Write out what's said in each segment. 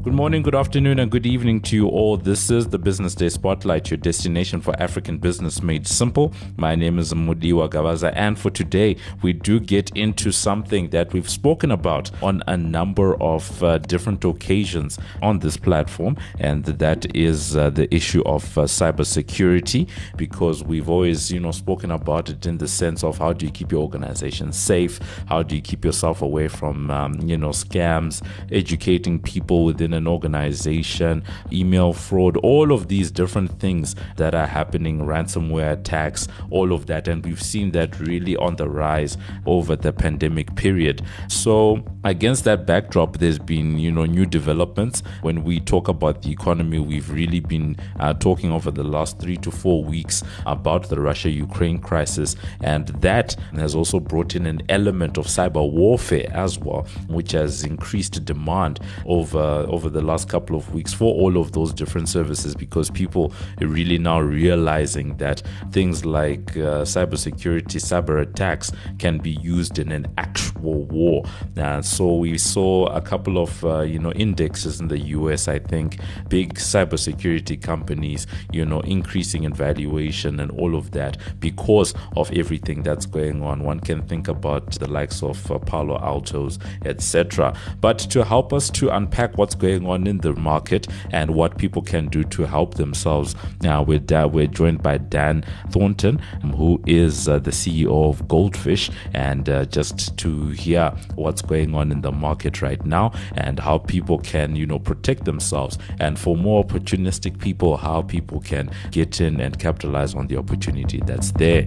Good morning, good afternoon, and good evening to you all. This is the Business Day Spotlight, your destination for African business made simple. My name is Mudiwa Gavaza, and for today, we do get into something that we've spoken about on a number of uh, different occasions on this platform, and that is uh, the issue of uh, cybersecurity. Because we've always, you know, spoken about it in the sense of how do you keep your organization safe, how do you keep yourself away from, um, you know, scams, educating people within an organization, email fraud, all of these different things that are happening, ransomware attacks, all of that. And we've seen that really on the rise over the pandemic period. So, against that backdrop, there's been, you know, new developments. When we talk about the economy, we've really been uh, talking over the last three to four weeks about the Russia Ukraine crisis. And that has also brought in an element of cyber warfare as well, which has increased demand over, over the last couple of weeks for all of those different services because people are really now realizing that things like uh, cybersecurity, cyber attacks can be used in an actual war. Uh, so we saw a couple of uh, you know indexes in the US. I think big cybersecurity companies, you know, increasing in valuation and all of that because of everything that's going on. One can think about the likes of uh, Palo Altos, etc. But to help us to unpack what's going going on in the market and what people can do to help themselves. Now, we're, we're joined by Dan Thornton, who is uh, the CEO of Goldphish, and uh, just to hear what's going on in the market right now and how people can, you know, protect themselves. And for more opportunistic people, how people can get in and capitalize on the opportunity that's there.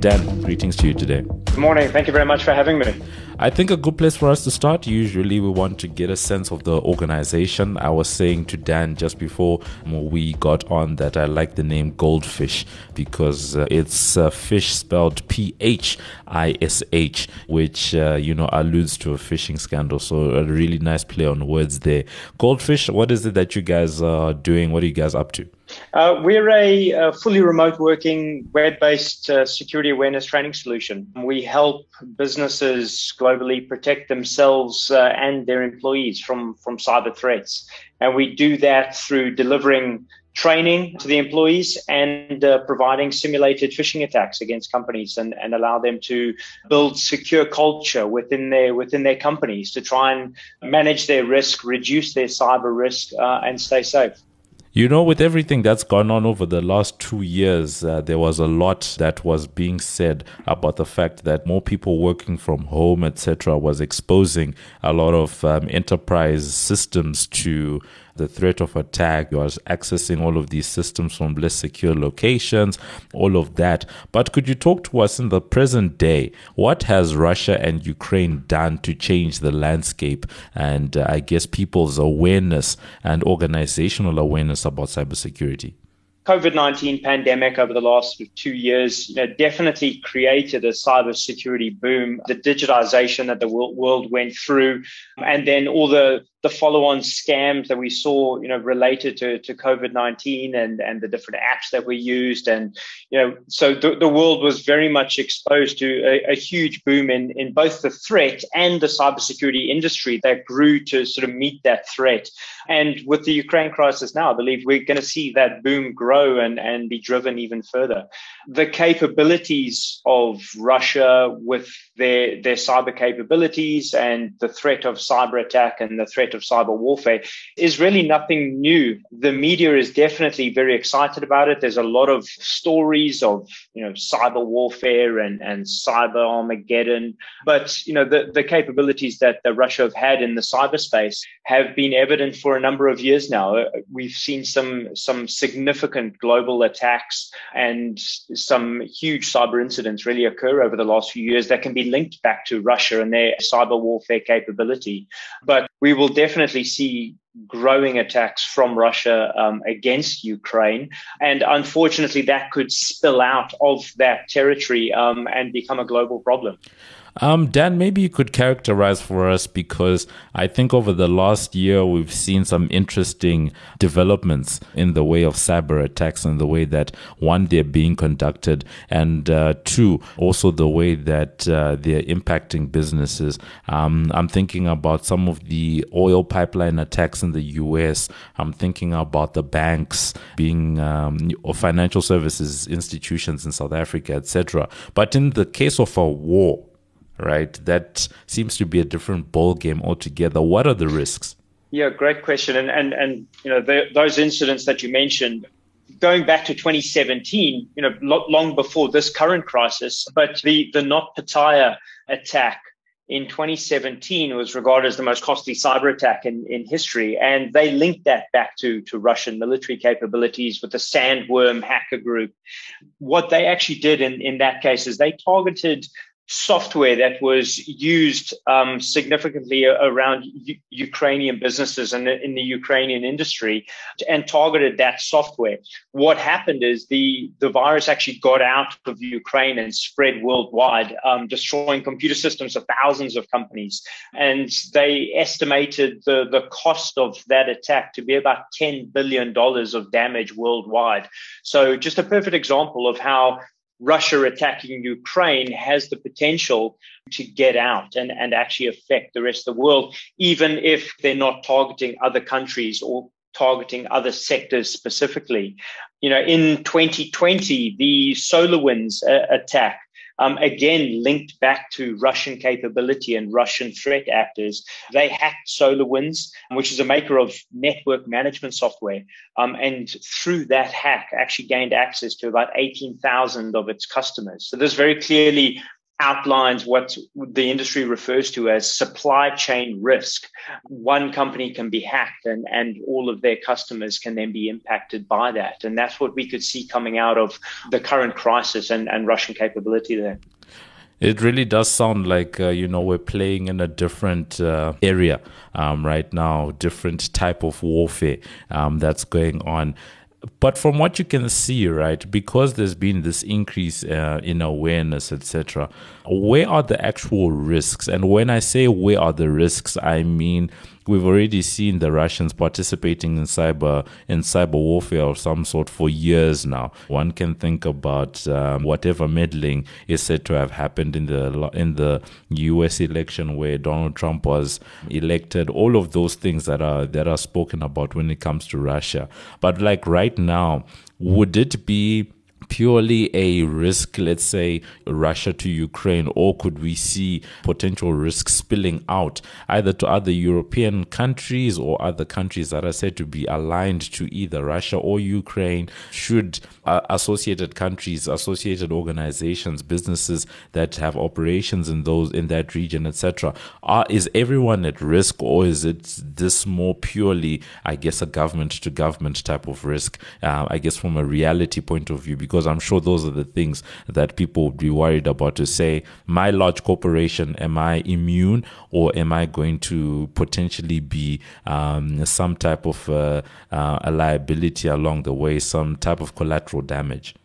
Dan, greetings to you today. Good morning. Thank you very much for having me. I think a good place for us to start, usually we want to get a sense of the organization. I was saying to Dan just before we got on that I like the name Goldphish because uh, it's uh, fish spelled P H I S H, which, uh, you know, alludes to a phishing scandal. So a really nice play on words there. Goldphish, what is it that you guys are doing? What are you guys up to? Uh, we're a, a, fully remote working web based uh, security awareness training solution. We help businesses globally protect themselves uh, and their employees from, from cyber threats. And we do that through delivering training to the employees and uh, providing simulated phishing attacks against companies and, and allow them to build secure culture within their within their companies to try and manage their risk, reduce their cyber risk, uh, and stay safe. You know, with everything that's gone on over the last two years, uh, there was a lot that was being said about the fact that more people working from home, etc., was exposing a lot of um, enterprise systems to the threat of attack. You are accessing all of these systems from less secure locations, all of that. But could you talk to us in the present day? What has Russia and Ukraine done to change the landscape and uh, I guess people's awareness and organizational awareness about cybersecurity? COVID 19 pandemic over the last two years you know, definitely created a cybersecurity boom. The digitization that the world went through, and then all the the follow-on scams that we saw, you know, related to, to COVID-19 and, and the different apps that we used. And, you know, so the, the world was very much exposed to a, a huge boom in, in both the threat and the cybersecurity industry that grew to sort of meet that threat. And with the Ukraine crisis now, I believe we're going to see that boom grow and, and be driven even further. The capabilities of Russia with their, their cyber capabilities and the threat of cyber attack and the threat threat of cyber warfare is really nothing new. The media is definitely very excited about it. There's a lot of stories of, you know, cyber warfare and, and cyber Armageddon. But, you know, the, the capabilities that, that Russia have had in the cyberspace have been evident for a number of years now. We've seen some, some significant global attacks and some huge cyber incidents really occur over the last few years that can be linked back to Russia and their cyber warfare capability. But we will definitely see growing attacks from Russia um, against Ukraine. And unfortunately, that could spill out of that territory um, and become a global problem. Um, Dan, maybe you could characterize for us because I think over the last year we've seen some interesting developments in the way of cyber attacks and the way that one they're being conducted, and uh, two also the way that uh, they're impacting businesses. Um, I'm thinking about some of the oil pipeline attacks in the U.S. I'm thinking about the banks being um, or financial services institutions in South Africa, etc. But in the case of a war right? That seems to be a different ball game altogether. What are the risks? Yeah, great question. And and and you know the, those incidents that you mentioned, going back to 2017, you know, long before this current crisis, but the the NotPetya attack in 2017 was regarded as the most costly cyber attack in, in history. And they linked that back to, to Russian military capabilities with the Sandworm hacker group. What they actually did in, in that case is they targeted software that was used um, significantly around U- Ukrainian businesses and in the Ukrainian industry and targeted that software. What happened is the, the virus actually got out of Ukraine and spread worldwide, um, destroying computer systems of thousands of companies. And they estimated the, the cost of that attack to be about $10 billion of damage worldwide. So just a perfect example of how Russia attacking Ukraine has the potential to get out and, and actually affect the rest of the world, even if they're not targeting other countries or targeting other sectors specifically. You know, in 2020, the SolarWinds uh, attack um, again linked back to Russian capability and Russian threat actors. They hacked SolarWinds, which is a maker of network management software, um, and through that hack, actually gained access to about 18,000 of its customers. So this very clearly outlines what the industry refers to as supply chain risk. One company can be hacked and, and all of their customers can then be impacted by that. And that's what we could see coming out of the current crisis and, and Russian capability there. It really does sound like uh, you know we're playing in a different uh, area um, right now, different type of warfare um, that's going on but from what you can see, right, because there's been this increase uh, in awareness, etc., where are the actual risks? And when I say where are the risks, I mean we've already seen the Russians participating in cyber in cyber warfare of some sort for years now. One can think about um, whatever meddling is said to have happened in the in the U.S. election where Donald Trump was elected. All of those things that are that are spoken about when it comes to Russia. But like right now, would it be purely a risk, let's say Russia to Ukraine, or could we see potential risks spilling out either to other European countries or other countries that are said to be aligned to either Russia or Ukraine? Should uh, associated countries, associated organizations, businesses that have operations in those in that region, etc., are is everyone at risk, or is it this more purely, I guess, a government to government type of risk? Uh, I guess from a reality point of view, because I'm sure those are the things that people would be worried about to say, my large corporation, am I immune or am I going to potentially be um, some type of uh, uh, a liability along the way, some type of collateral damage?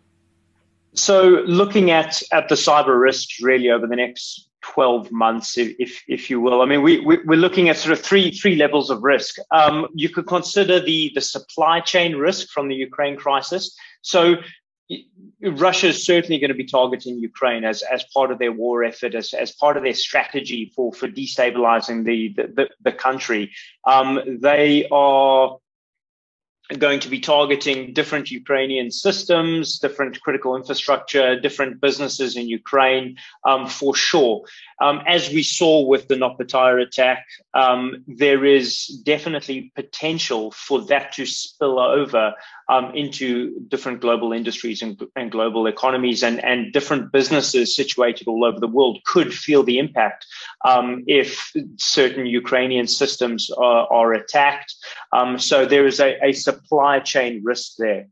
So, looking at at the cyber risks really over the next 12 months, if, if you will. I mean, we, we, are looking at sort of three, three levels of risk. Um, you could consider the, the supply chain risk from the Ukraine crisis. So Russia is certainly going to be targeting Ukraine as, as part of their war effort, as, as part of their strategy for, for destabilizing the, the, the country. Um, they are going to be targeting different Ukrainian systems, different critical infrastructure, different businesses in Ukraine, um, for sure. Um, as we saw with the Not attack, um, there is definitely potential for that to spill over um, into different global industries and, and global economies, and, and different businesses situated all over the world could feel the impact um, if certain Ukrainian systems are, are attacked. Um, so there is a, a supply chain risk there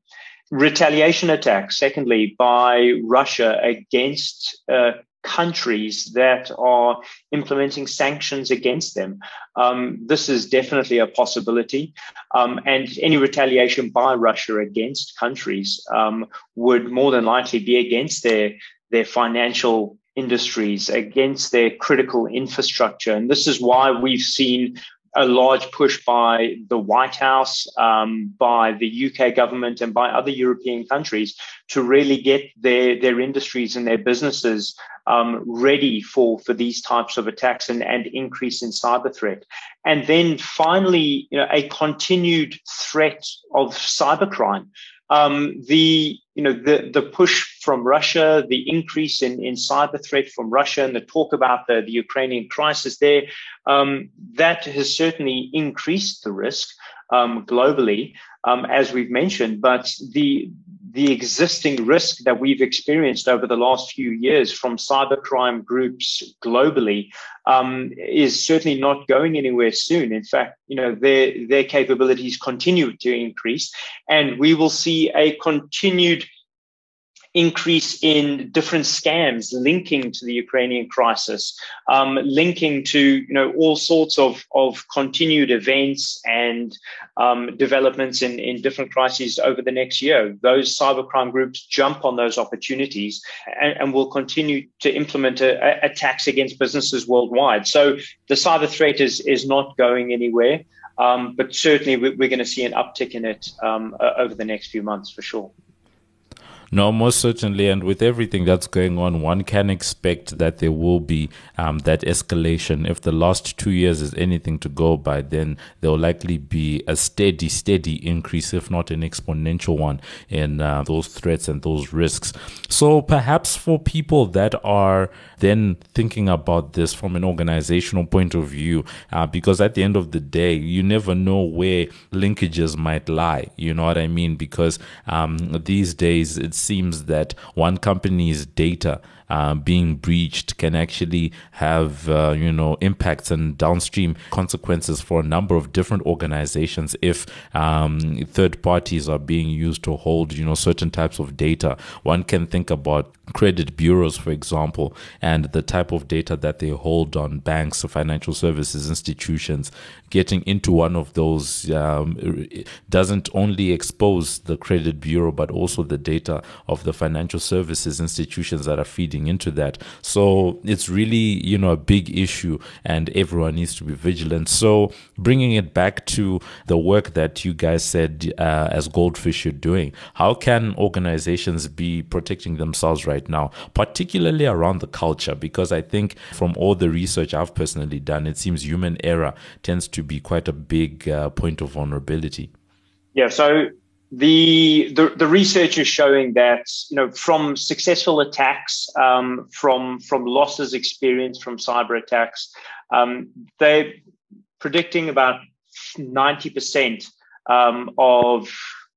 retaliation attacks, secondly, by Russia against uh, countries that are implementing sanctions against them. Um, this is definitely a possibility. Um, and any retaliation by Russia against countries um, would more than likely be against their, their financial industries, against their critical infrastructure. And this is why we've seen a large push by the White House, um, by the UK government, and by other European countries to really get their, their industries and their businesses um, ready for, for these types of attacks and, and increase in cyber threat. And then finally, you know, a continued threat of cybercrime um, the you know the the push from Russia, the increase in in cyber threat from Russia, and the talk about the, the Ukrainian crisis there, um, that has certainly increased the risk um, globally, um, as we've mentioned. But the the existing risk that we've experienced over the last few years from cybercrime groups globally um, is certainly not going anywhere soon. In fact, you know their their capabilities continue to increase, and we will see a continued increase in different scams linking to the Ukrainian crisis, um, linking to you know all sorts of of continued events and um, developments in in different crises over the next year. Those cybercrime groups jump on those opportunities and, and will continue to implement a, a attacks against businesses worldwide. So the cyber threat is is not going anywhere. Um, but certainly, we're, going to see an uptick in it um, over the next few months for sure. No, most certainly. And with everything that's going on, one can expect that there will be um, that escalation. If the last two years is anything to go by, then there will likely be a steady, steady increase, if not an exponential one, in uh, those threats and those risks. So perhaps for people that are then thinking about this from an organizational point of view, uh, because at the end of the day, you never know where linkages might lie. You know what I mean? Because um, these days it's seems that one company's data uh, being breached can actually have uh, you know impacts and downstream consequences for a number of different organizations if um, third parties are being used to hold you know certain types of data. One can think about credit bureaus, for example, and the type of data that they hold on banks or financial services institutions. Getting into one of those um, doesn't only expose the credit bureau, but also the data of the financial services institutions that are feeding into that. So it's really, you know, a big issue and everyone needs to be vigilant. So bringing it back to the work that you guys said uh, as Goldphish you're doing, how can organizations be protecting themselves right now, particularly around the culture? Because I think from all the research I've personally done, it seems human error tends to be quite a big uh, point of vulnerability. Yeah, so the, the, the research is showing that you know from successful attacks, um, from from losses experienced from cyber attacks, um, they're predicting about ninety percent um, of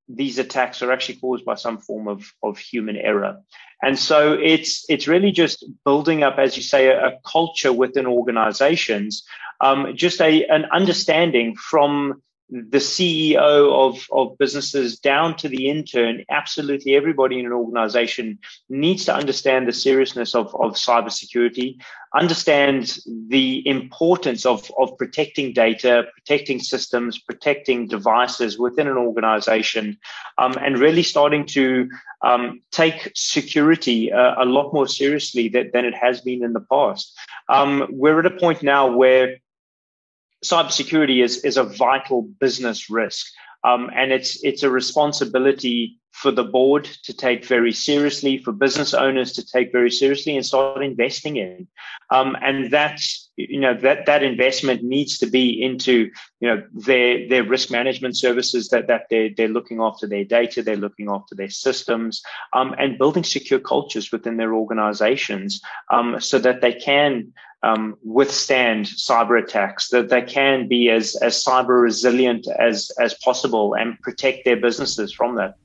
these attacks are actually caused by some form of of human error, and so it's it's really just building up, as you say, a, a culture within organizations, um, just a an understanding from the CEO of, of businesses down to the intern, absolutely everybody in an organization needs to understand the seriousness of, of cybersecurity, understand the importance of, of protecting data, protecting systems, protecting devices within an organization, um, and really starting to um, take security uh, a lot more seriously that, than it has been in the past. Um, we're at a point now where cybersecurity is, is a vital business risk. Um, and it's it's a responsibility for the board to take very seriously, for business owners to take very seriously, and start investing in. Um, and that's you know that that investment needs to be into you know their their risk management services that that they're they're looking after their data, they're looking after their systems, um, and building secure cultures within their organizations um, so that they can um, withstand cyber attacks, that they can be as, as cyber resilient as, as possible and protect their businesses from that.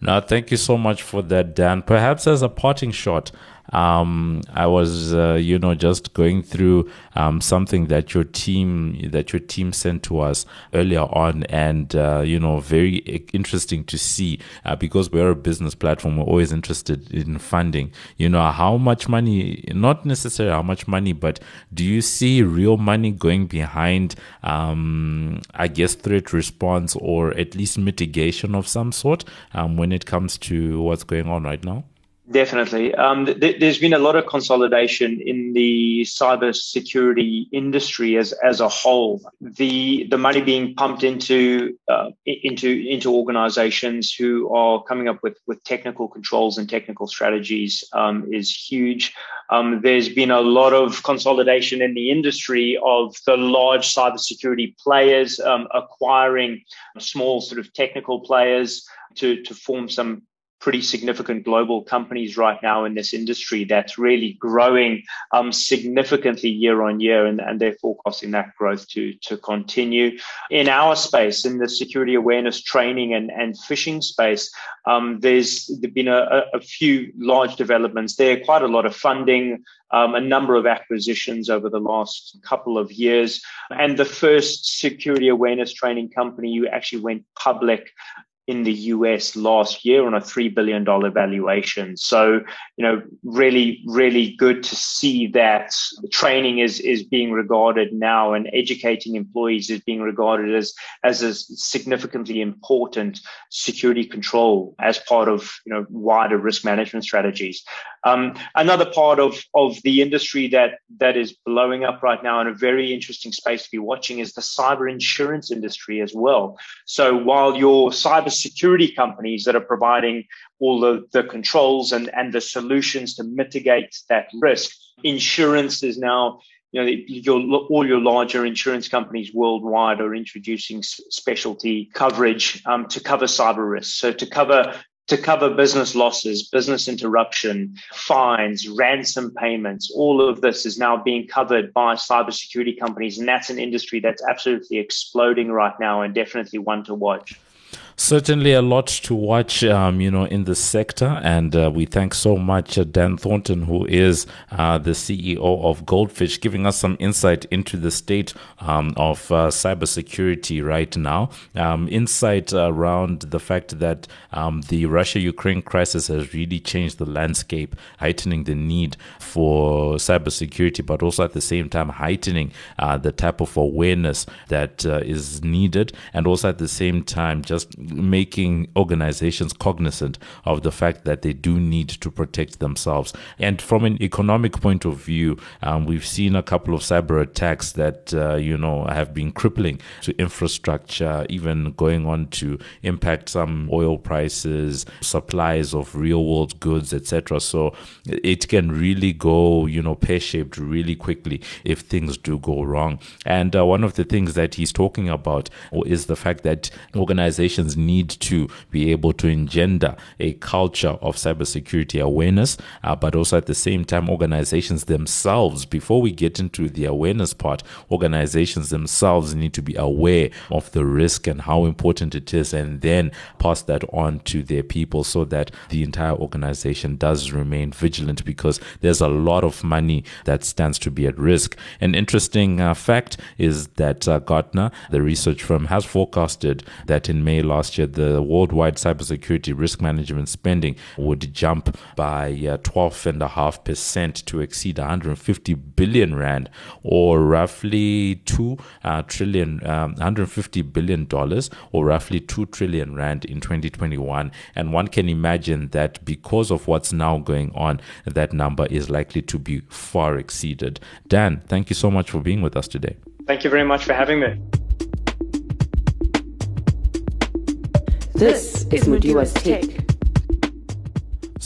Now, thank you so much for that, Dan. Perhaps as a parting shot, um, I was, uh, you know, just going through um, something that your team that your team sent to us earlier on, and uh, you know, very interesting to see uh, because we're a business platform. We're always interested in funding. You know, how much money? Not necessarily how much money, but do you see real money going behind? Um, I guess threat response or at least mitigation of some sort um, when it comes to what's going on right now. Definitely. Um, th- there's been a lot of consolidation in the cybersecurity industry as, as a whole. The the money being pumped into uh, into into organizations who are coming up with, with technical controls and technical strategies um, is huge. Um, there's been a lot of consolidation in the industry of the large cybersecurity players um, acquiring small sort of technical players to, to form some pretty significant global companies right now in this industry that's really growing um, significantly year on year, and, and they're forecasting that growth to, to continue. In our space, in the security awareness training and, and phishing space, um, there's been a, a, few large developments there, quite a lot of funding. Um, a number of acquisitions over the last couple of years. And the first security awareness training company who actually went public in the US last year on a $3 billion valuation. So, you know, really, really good to see that training is, is being regarded now and educating employees is being regarded as, as a significantly important security control as part of, you know, wider risk management strategies. Um, another part of, of the industry that, that is blowing up right now and a very interesting space to be watching is the cyber insurance industry as well. So while your cyber security companies that are providing all the, the controls and, and the solutions to mitigate that risk. Insurance is now you know, your, all your larger insurance companies worldwide are introducing specialty coverage um, to cover cyber risks. So to cover to cover business losses, business interruption, fines, ransom payments. All of this is now being covered by cybersecurity companies, and that's an industry that's absolutely exploding right now, and definitely one to watch. Certainly a lot to watch, um, you know, in the sector. And uh, we thank so much uh, Dan Thornton, who is uh, the CEO of Goldphish, giving us some insight into the state um, of uh, cybersecurity right now. Um, insight around the fact that um, the Russia Ukraine crisis has really changed the landscape, heightening the need for cybersecurity, but also at the same time heightening uh, the type of awareness that uh, is needed. And also at the same time, just making organizations cognizant of the fact that they do need to protect themselves. And from an economic point of view, um, we've seen a couple of cyber attacks that, uh, you know, have been crippling to infrastructure, even going on to impact some oil prices, supplies of real world goods, etc. So it can really go, you know, pear shaped really quickly if things do go wrong. And uh, one of the things that he's talking about is the fact that organizations need to be able to engender a culture of cybersecurity awareness, uh, but also at the same time, organizations themselves, before we get into the awareness part, organizations themselves need to be aware of the risk and how important it is, and then pass that on to their people so that the entire organization does remain vigilant because there's a lot of money that stands to be at risk. An interesting uh, fact is that uh, Gartner, the research firm, has forecasted that in May last year, the worldwide cybersecurity risk management spending would jump by 12.5% uh, to exceed 150 billion rand, or roughly two trillion, um, 150 billion dollars, or roughly 2 trillion rand in 2021. And one can imagine that because of what's now going on, that number is likely to be far exceeded. Dan, thank you so much for being with us today. Thank you very much for having me. This is Mudiwa's Take.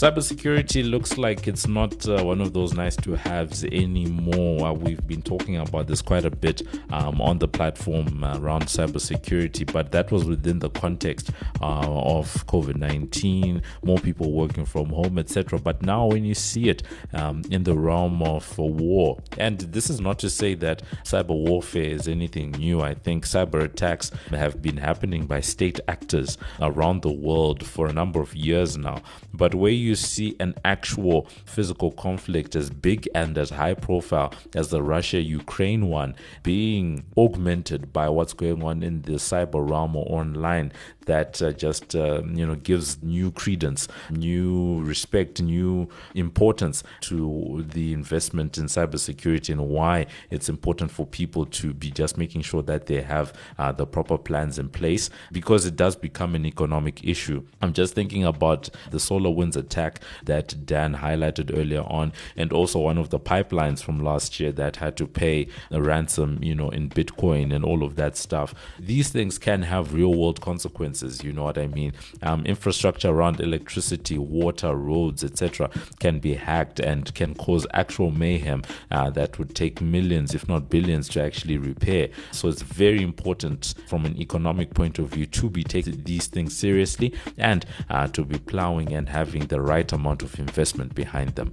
Cybersecurity looks like it's not uh, one of those nice to haves anymore. We've been talking about this quite a bit um, on the platform around cybersecurity, but that was within the context uh, of COVID 19, more people working from home, etc. But now, when you see it um, in the realm of war, and this is not to say that cyber warfare is anything new, I think cyber attacks have been happening by state actors around the world for a number of years now. But where you see an actual physical conflict as big and as high profile as the Russia Ukraine one being augmented by what's going on in the cyber realm or online, that uh, just uh, you know gives new credence, new respect, new importance to the investment in cybersecurity and why it's important for people to be just making sure that they have uh, the proper plans in place because it does become an economic issue. I'm just thinking about the SolarWinds attack that Dan highlighted earlier on, and also one of the pipelines from last year that had to pay a ransom, you know, in Bitcoin and all of that stuff. These things can have real world consequences. You know what I mean? Um, infrastructure around electricity, water, roads, etc., can be hacked and can cause actual mayhem uh, that would take millions, if not billions, to actually repair. So it's very important from an economic point of view to be taking these things seriously and uh, to be plowing and having the right amount of investment behind them.